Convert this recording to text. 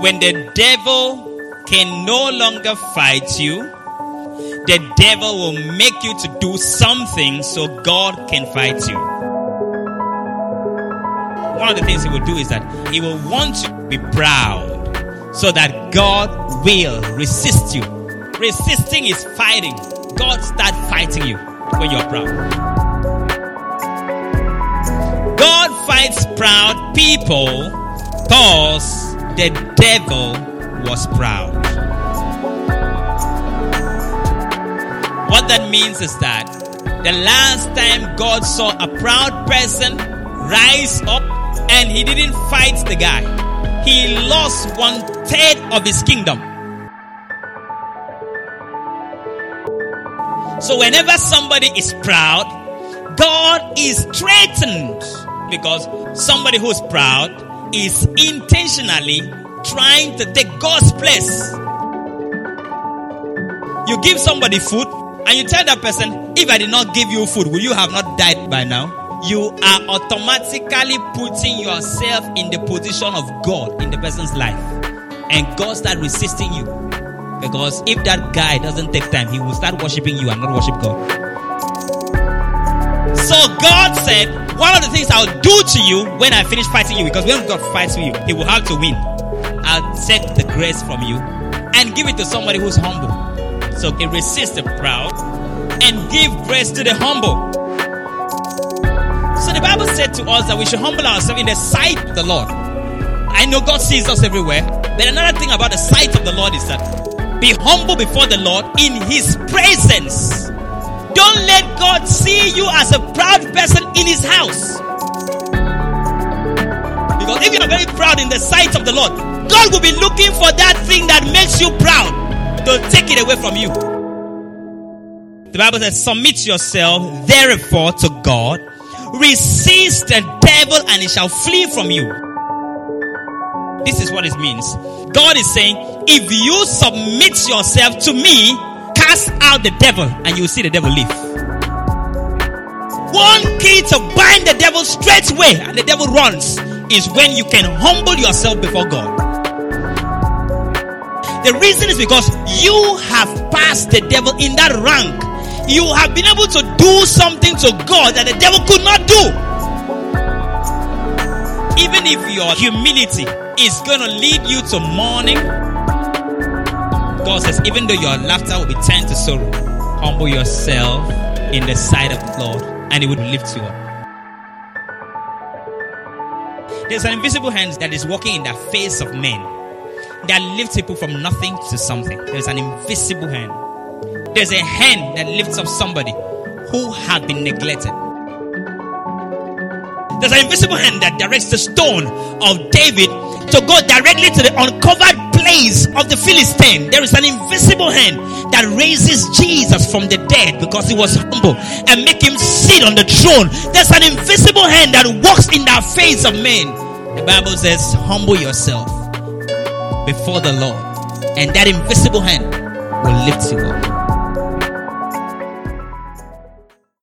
When the devil can no longer fight you, the devil will make you to do something so God can fight you. One of the things he will do is that he will want you to be proud so that God will resist you. Resisting is fighting. God start fighting you when you're proud. Fights proud people because the devil was proud. What that means is that the last time God saw a proud person rise up and he didn't fight the guy, he lost one third of his kingdom. So, whenever somebody is proud, God is threatened because somebody who's proud is intentionally trying to take God's place. You give somebody food and you tell that person, if I did not give you food, will you have not died by now? You are automatically putting yourself in the position of God in the person's life. And God start resisting you. Because if that guy doesn't take time, he will start worshiping you and not worship God. So God said, one of the things I'll do to you when I finish fighting you, because when God fights with you, he will have to win. I'll take the grace from you and give it to somebody who's humble. So he resists the proud and give grace to the humble. So the Bible said to us that we should humble ourselves in the sight of the Lord. I know God sees us everywhere, but another thing about the sight of the Lord is that be humble before the Lord in his presence. Don't let God see you as a proud person in his house. Because if you are very proud in the sight of the Lord, God will be looking for that thing that makes you proud to take it away from you. The Bible says, Submit yourself, therefore, to God. Resist the devil, and he shall flee from you. This is what it means. God is saying, If you submit yourself to me, cast out the devil, and you will see the devil leave. One key to bind the devil straight away, and the devil runs, is when you can humble yourself before God. The reason is because you have passed the devil in that rank. You have been able to do something to God that the devil could not do. Even if your humility is going to lead you to mourning, God says, even though your laughter will be turned to sorrow, humble yourself in the sight of the Lord and it would lift you up. There's an invisible hand that is working in the face of men that lifts people from nothing to something. There's an invisible hand. There's a hand that lifts up somebody who had been neglected. There's an invisible hand that directs the stone of David to go directly to the uncovered place of the Philistine. There is an invisible hand that raises Jesus from the dead because he was humble and make sit on the throne. There's an invisible hand that walks in the face of men. The Bible says, humble yourself before the Lord, and that invisible hand will lift you up.